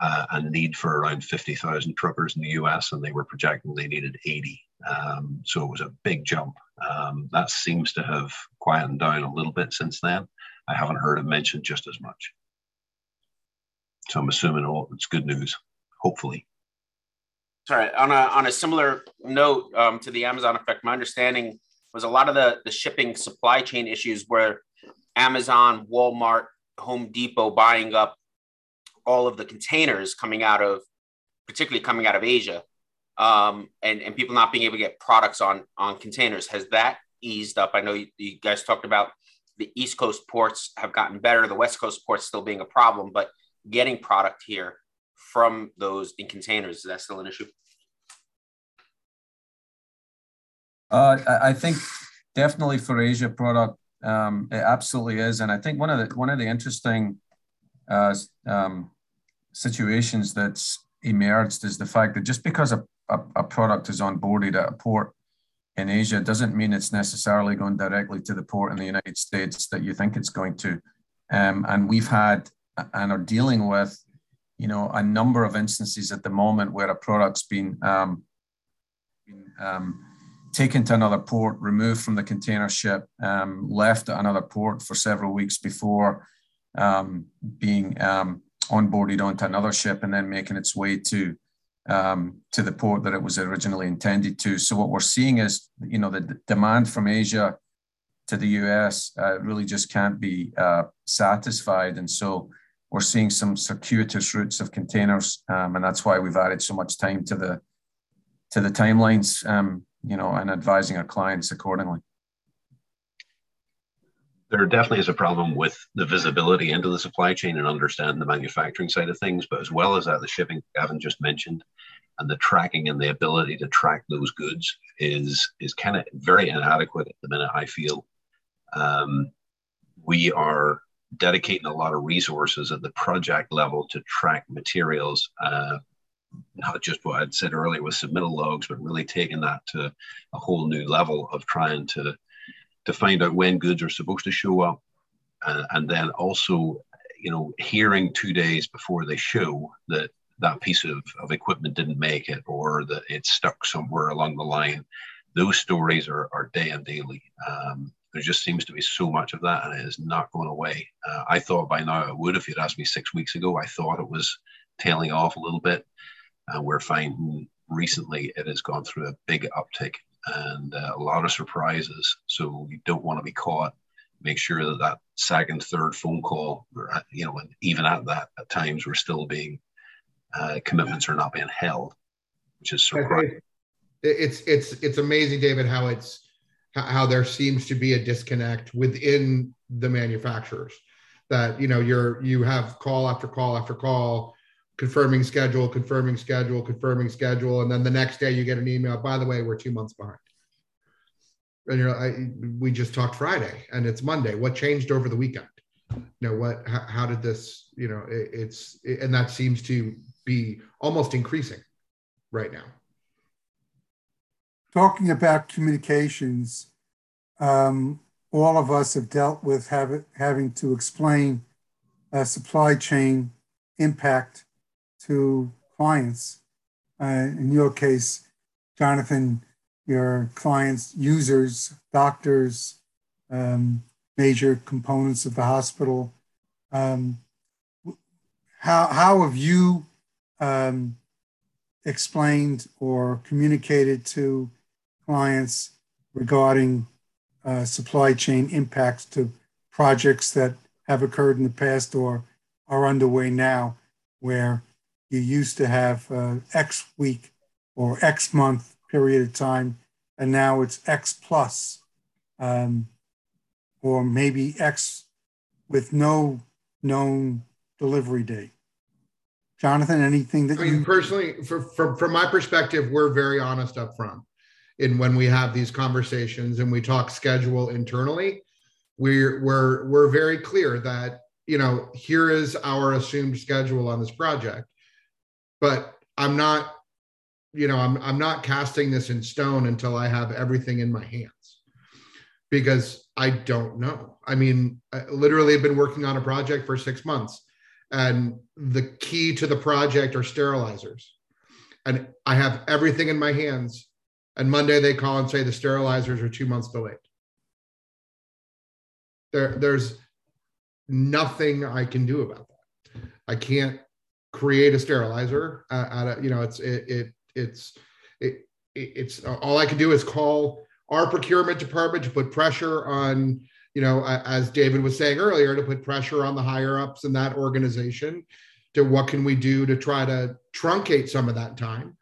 uh, a need for around 50,000 truckers in the US, and they were projecting they needed 80. Um, so it was a big jump. Um, that seems to have quietened down a little bit since then. I haven't heard it mentioned just as much. So I'm assuming all it's good news, hopefully.
Sorry, on a on a similar note um, to the Amazon effect, my understanding was a lot of the the shipping supply chain issues where Amazon, Walmart, Home Depot buying up all of the containers coming out of, particularly coming out of Asia, um, and and people not being able to get products on on containers. Has that eased up? I know you, you guys talked about the East Coast ports have gotten better, the West Coast ports still being a problem, but getting product here from those in containers. Is that still an issue?
Uh, I think definitely for Asia product, um, it absolutely is, and I think one of the one of the interesting uh, um, situations that's emerged is the fact that just because a, a, a product is onboarded at a port in Asia doesn't mean it's necessarily going directly to the port in the United States that you think it's going to. Um, and we've had and are dealing with, you know, a number of instances at the moment where a product's been, um, been um, taken to another port, removed from the container ship, um, left at another port for several weeks before um, being um, onboarded onto another ship and then making its way to um, to the port that it was originally intended to. So what we're seeing is, you know, the d- demand from Asia to the US uh, really just can't be uh, satisfied, and so we're seeing some circuitous routes of containers, um, and that's why we've added so much time to the to the timelines, um, you know, and advising our clients accordingly.
There definitely is a problem with the visibility into the supply chain and understanding the manufacturing side of things, but as well as that, the shipping Gavin just mentioned, and the tracking and the ability to track those goods is is kind of very inadequate at the minute. I feel um, we are dedicating a lot of resources at the project level to track materials uh, not just what I'd said earlier with submittal logs, but really taking that to a whole new level of trying to to find out when goods are supposed to show up, and, and then also, you know, hearing two days before they show that that piece of, of equipment didn't make it or that it's stuck somewhere along the line. Those stories are, are day and daily. Um, there just seems to be so much of that and it is not going away. Uh, I thought by now it would. If you'd asked me six weeks ago, I thought it was tailing off a little bit. and we're finding recently it has gone through a big uptick and uh, a lot of surprises. So you don't want to be caught. Make sure that that second, third phone call, you know, and even at that, at times we're still being uh, commitments are not being held, which is surprising.
It's it's it's amazing, David, how it's how there seems to be a disconnect within the manufacturers. That you know you're you have call after call after call confirming schedule, confirming schedule, confirming schedule, and then the next day you get an email. By the way, we're two months behind. And you're we just talked Friday, and it's Monday. What changed over the weekend? You know what? How, how did this? You know, it, it's it, and that seems to be almost increasing right now.
Talking about communications, um, all of us have dealt with have, having to explain a supply chain impact to clients. Uh, in your case, Jonathan, your clients, users, doctors, um, major components of the hospital. Um, how, how have you um, explained or communicated to clients regarding uh, supply chain impacts to projects that have occurred in the past or are underway now, where you used to have uh, X week or X month period of time, and now it's X plus, um, or maybe X with no known delivery date. Jonathan, anything that
I mean,
you
personally, for, from from my perspective, we're very honest up front. In when we have these conversations and we talk schedule internally, we're we're we're very clear that you know here is our assumed schedule on this project, but I'm not, you know, I'm I'm not casting this in stone until I have everything in my hands, because I don't know. I mean, I literally have been working on a project for six months and the key to the project are sterilizers. And I have everything in my hands. And Monday they call and say the sterilizers are two months delayed. There, there's nothing I can do about that. I can't create a sterilizer. Uh, at a, you know, it's it, it it's it, it's all I can do is call our procurement department to put pressure on you know, as David was saying earlier, to put pressure on the higher ups in that organization to what can we do to try to truncate some of that time.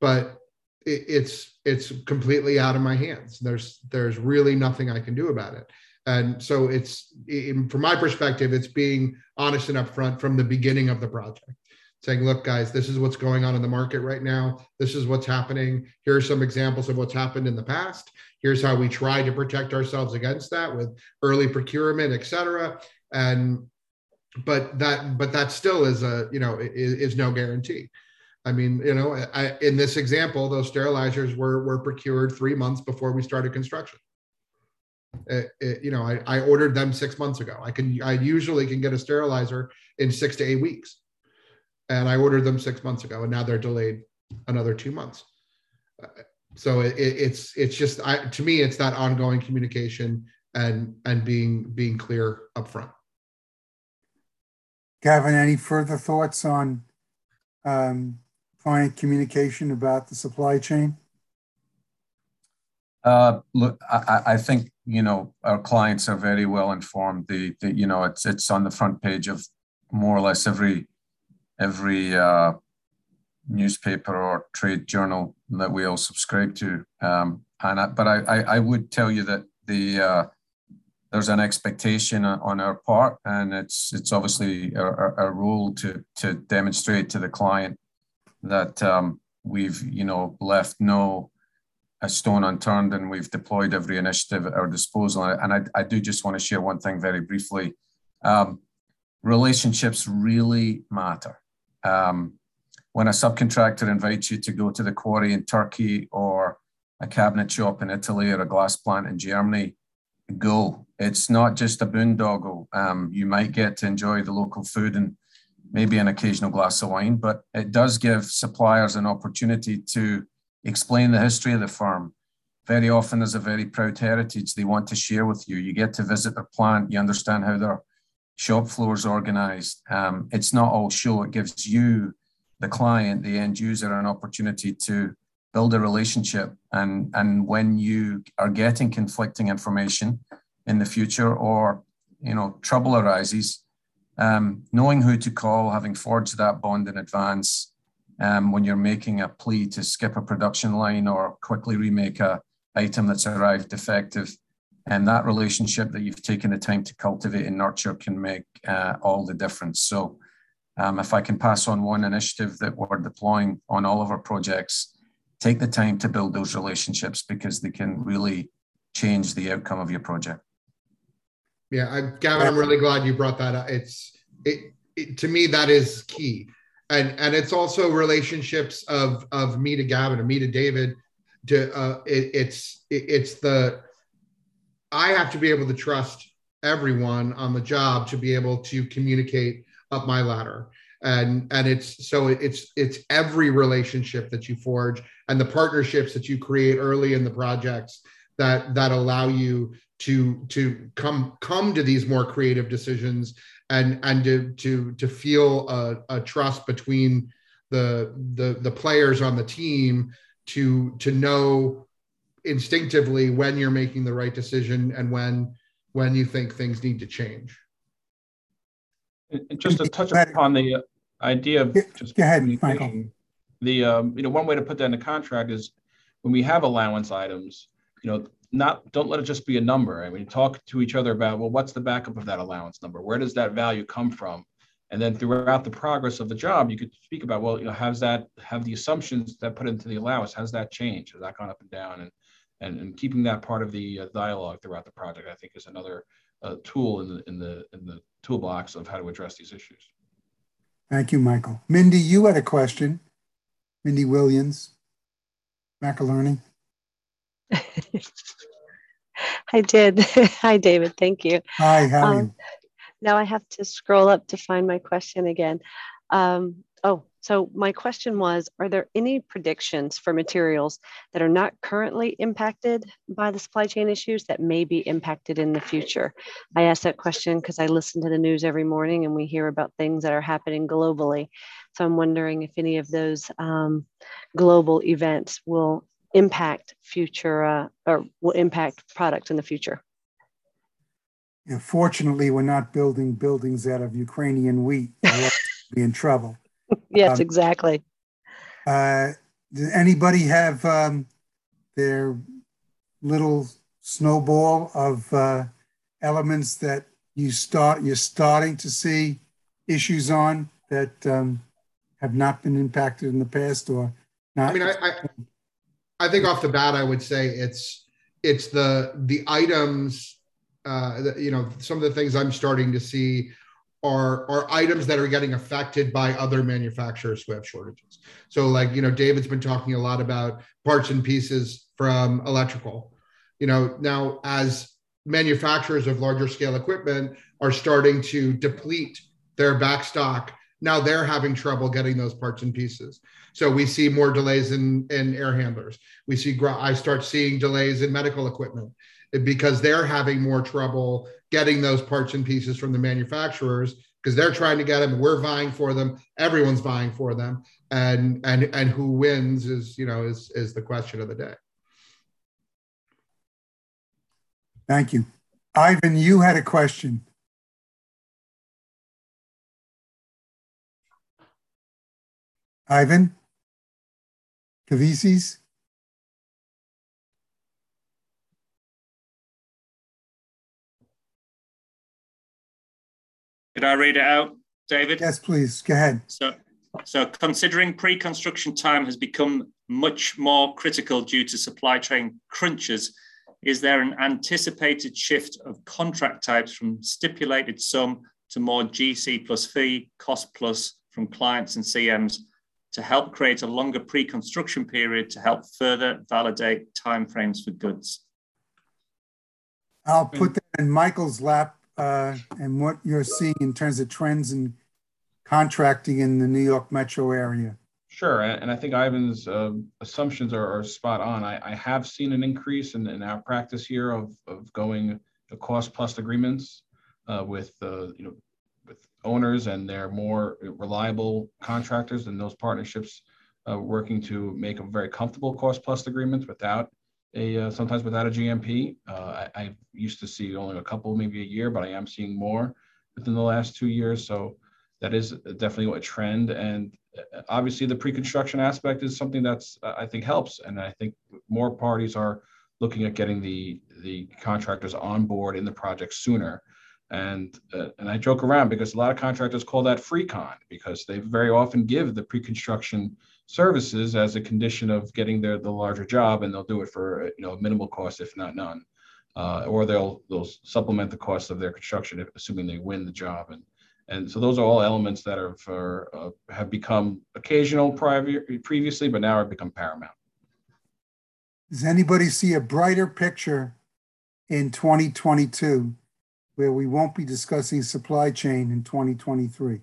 But it, it's it's completely out of my hands. There's there's really nothing I can do about it. And so it's from my perspective, it's being honest and upfront from the beginning of the project saying, look, guys, this is what's going on in the market right now. This is what's happening. Here are some examples of what's happened in the past. Here's how we try to protect ourselves against that with early procurement, et cetera. And but that but that still is a you know is, is no guarantee. I mean, you know, I, in this example, those sterilizers were were procured three months before we started construction. It, it, you know, I, I ordered them six months ago. I can I usually can get a sterilizer in six to eight weeks and I ordered them six months ago, and now they're delayed another two months. Uh, so it, it's it's just I, to me, it's that ongoing communication and and being being clear upfront.
Gavin, any further thoughts on um, client communication about the supply chain?
Uh, look, I, I, think you know our clients are very well informed. The, the you know it's it's on the front page of more or less every every uh, newspaper or trade journal that we all subscribe to. Um, and I, but I, I, I, would tell you that the uh, there's an expectation on our part, and it's it's obviously our, our role to to demonstrate to the client that um, we've you know left no a stone unturned and we've deployed every initiative at our disposal. And I, I do just want to share one thing very briefly. Um, relationships really matter. Um, when a subcontractor invites you to go to the quarry in Turkey or a cabinet shop in Italy or a glass plant in Germany, go. It's not just a boondoggle. Um, you might get to enjoy the local food and maybe an occasional glass of wine, but it does give suppliers an opportunity to explain the history of the firm. Very often, there's a very proud heritage they want to share with you. You get to visit their plant, you understand how their shop floor is organized. Um, it's not all show, it gives you, the client, the end user, an opportunity to build a relationship. And, and when you are getting conflicting information in the future or you know trouble arises, um, knowing who to call, having forged that bond in advance, um, when you're making a plea to skip a production line or quickly remake a item that's arrived defective, and that relationship that you've taken the time to cultivate and nurture can make uh, all the difference. So, um, if I can pass on one initiative that we're deploying on all of our projects, take the time to build those relationships because they can really change the outcome of your project.
Yeah, I, Gavin, I'm really glad you brought that up. It's it, it, to me that is key, and and it's also relationships of of me to Gavin and me to David. To uh, it, it's it, it's the I have to be able to trust everyone on the job to be able to communicate up my ladder and and it's so it's it's every relationship that you forge and the partnerships that you create early in the projects that that allow you to to come come to these more creative decisions and and to to to feel a, a trust between the the the players on the team to to know instinctively when you're making the right decision and when when you think things need to change.
Just to touch upon the uh, idea of just
go ahead michael.
the um, you know one way to put that in the contract is when we have allowance items you know not don't let it just be a number. I mean, talk to each other about well, what's the backup of that allowance number? Where does that value come from? And then throughout the progress of the job, you could speak about well, you know, how's that have the assumptions that put into the allowance? Has that changed? Has that gone up and down? And and, and keeping that part of the uh, dialogue throughout the project, I think, is another uh, tool in the in the in the toolbox of how to address these issues.
Thank you, Michael. Mindy, you had a question. Mindy Williams, McIlerney.
I did. Hi, David. Thank you.
Hi, how um, you?
Now I have to scroll up to find my question again. Um, oh, so my question was Are there any predictions for materials that are not currently impacted by the supply chain issues that may be impacted in the future? I asked that question because I listen to the news every morning and we hear about things that are happening globally. So I'm wondering if any of those um, global events will impact future uh, or will impact products in the future?
Yeah, fortunately, we're not building buildings out of Ukrainian wheat. We'll be in trouble.
yes, um, exactly.
Uh, does anybody have um, their little snowball of uh, elements that you start you're starting to see issues on that um, have not been impacted in the past or not?
I mean, I, I, I think off the bat, I would say it's it's the the items. Uh, that, you know, some of the things I'm starting to see are are items that are getting affected by other manufacturers who have shortages. So, like you know, David's been talking a lot about parts and pieces from electrical. You know, now as manufacturers of larger scale equipment are starting to deplete their back stock now they're having trouble getting those parts and pieces. So we see more delays in, in air handlers. We see, I start seeing delays in medical equipment because they're having more trouble getting those parts and pieces from the manufacturers because they're trying to get them. We're vying for them. Everyone's vying for them. And, and, and who wins is, you know, is, is the question of the day.
Thank you. Ivan, you had a question. Ivan Kavisis.
Could I read it out, David?
Yes, please. Go ahead.
So, so considering pre-construction time has become much more critical due to supply chain crunches, is there an anticipated shift of contract types from stipulated sum to more GC plus fee, cost plus from clients and CMs to help create a longer pre-construction period to help further validate timeframes for goods.
I'll put that in Michael's lap uh, and what you're seeing in terms of trends in contracting in the New York metro area.
Sure, and I think Ivan's uh, assumptions are, are, spot on. I, I, have seen an increase in, in, our practice here of, of going to cost plus agreements uh, with uh, you know with owners and they're more reliable contractors and those partnerships uh, working to make a very comfortable cost plus agreements without a uh, sometimes without a GMP. Uh, I, I, used to see only a couple, maybe a year, but I am seeing more within the last two years. So that is definitely a trend. And uh, obviously, the pre-construction aspect is something that's uh, I think helps, and I think more parties are looking at getting the the contractors on board in the project sooner. And uh, and I joke around because a lot of contractors call that free con because they very often give the pre-construction services as a condition of getting their the larger job, and they'll do it for you know minimal cost, if not none, uh, or they'll they'll supplement the cost of their construction, if, assuming they win the job. And and so those are all elements that are for, uh, have become occasional prior, previously, but now have become paramount.
Does anybody see a brighter picture in 2022 where we won't be discussing supply chain in 2023?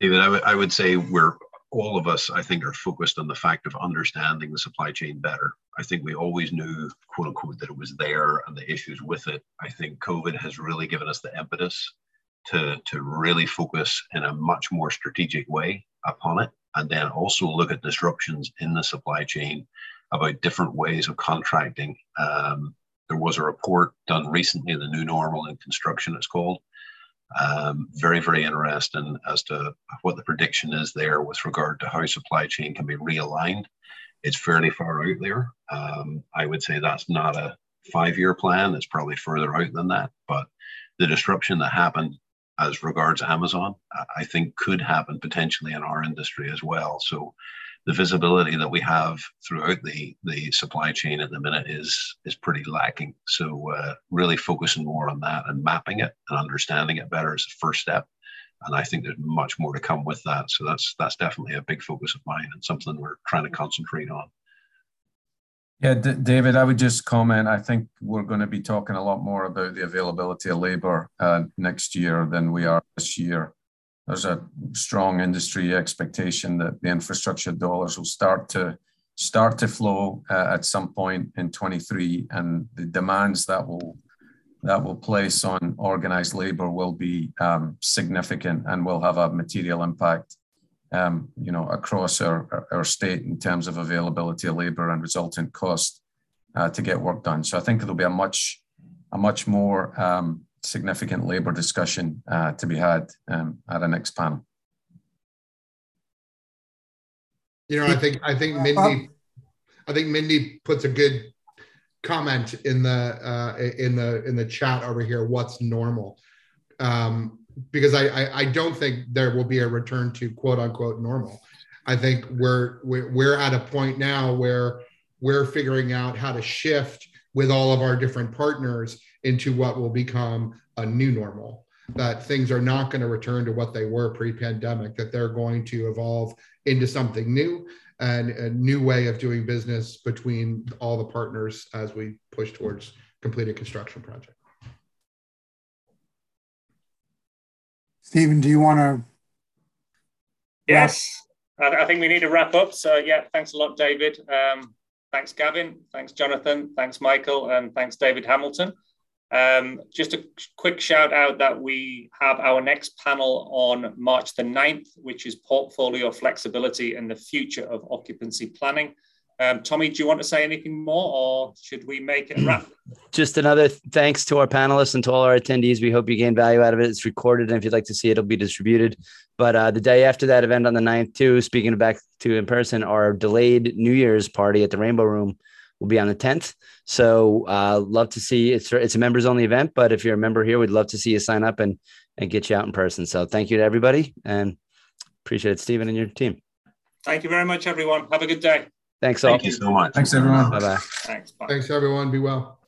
David, I, I would say we're all of us, I think, are focused on the fact of understanding the supply chain better. I think we always knew, quote unquote, that it was there and the issues with it. I think COVID has really given us the impetus to, to really focus in a much more strategic way upon it. And then also look at disruptions in the supply chain about different ways of contracting. Um, there was a report done recently, the new normal in construction, it's called. Um, very, very interesting as to what the prediction is there with regard to how supply chain can be realigned. It's fairly far out there. Um, I would say that's not a five year plan, it's probably further out than that. But the disruption that happened as regards Amazon, I think could happen potentially in our industry as well. So the visibility that we have throughout the the supply chain at the minute is is pretty lacking. So uh, really focusing more on that and mapping it and understanding it better is the first step. And I think there's much more to come with that. So that's that's definitely a big focus of mine and something we're trying to concentrate on.
Yeah, D- David, I would just comment. I think we're going to be talking a lot more about the availability of labor uh, next year than we are this year there's a strong industry expectation that the infrastructure dollars will start to start to flow uh, at some point in 23 and the demands that will that will place on organized labor will be um, significant and will have a material impact um, you know across our, our state in terms of availability of labor and resultant cost uh, to get work done. So i think it'll be a much a much more um, significant labour discussion uh, to be had um, at our next panel.
You know, I think I think Mindy, I think Mindy puts a good comment in the uh, in the in the chat over here. What's normal? Um, because I, I I don't think there will be a return to quote unquote normal. I think we're we're, we're at a point now where we're figuring out how to shift with all of our different partners into what will become a new normal that things are not going to return to what they were pre-pandemic that they're going to evolve into something new and a new way of doing business between all the partners as we push towards completed construction project.
Stephen do you want to
yes. I think we need to wrap up. So yeah thanks a lot david. Um, thanks gavin. Thanks jonathan. Thanks michael. And thanks david hamilton um, just a quick shout out that we have our next panel on March the 9th, which is portfolio flexibility and the future of occupancy planning. Um, Tommy, do you want to say anything more or should we make it wrap?
Just another thanks to our panelists and to all our attendees. We hope you gain value out of it. It's recorded, and if you'd like to see it, it'll be distributed. But uh, the day after that event on the 9th, too, speaking of back to in person, our delayed New Year's party at the Rainbow Room will be on the 10th. So uh, love to see it's it's a members only event, but if you're a member here, we'd love to see you sign up and and get you out in person. So thank you to everybody and appreciate it, Stephen and your team.
Thank you very much, everyone. Have a good day.
Thanks all.
Thank you so much.
Thanks, everyone.
Bye bye.
Thanks.
Bye. Thanks, everyone. Be well.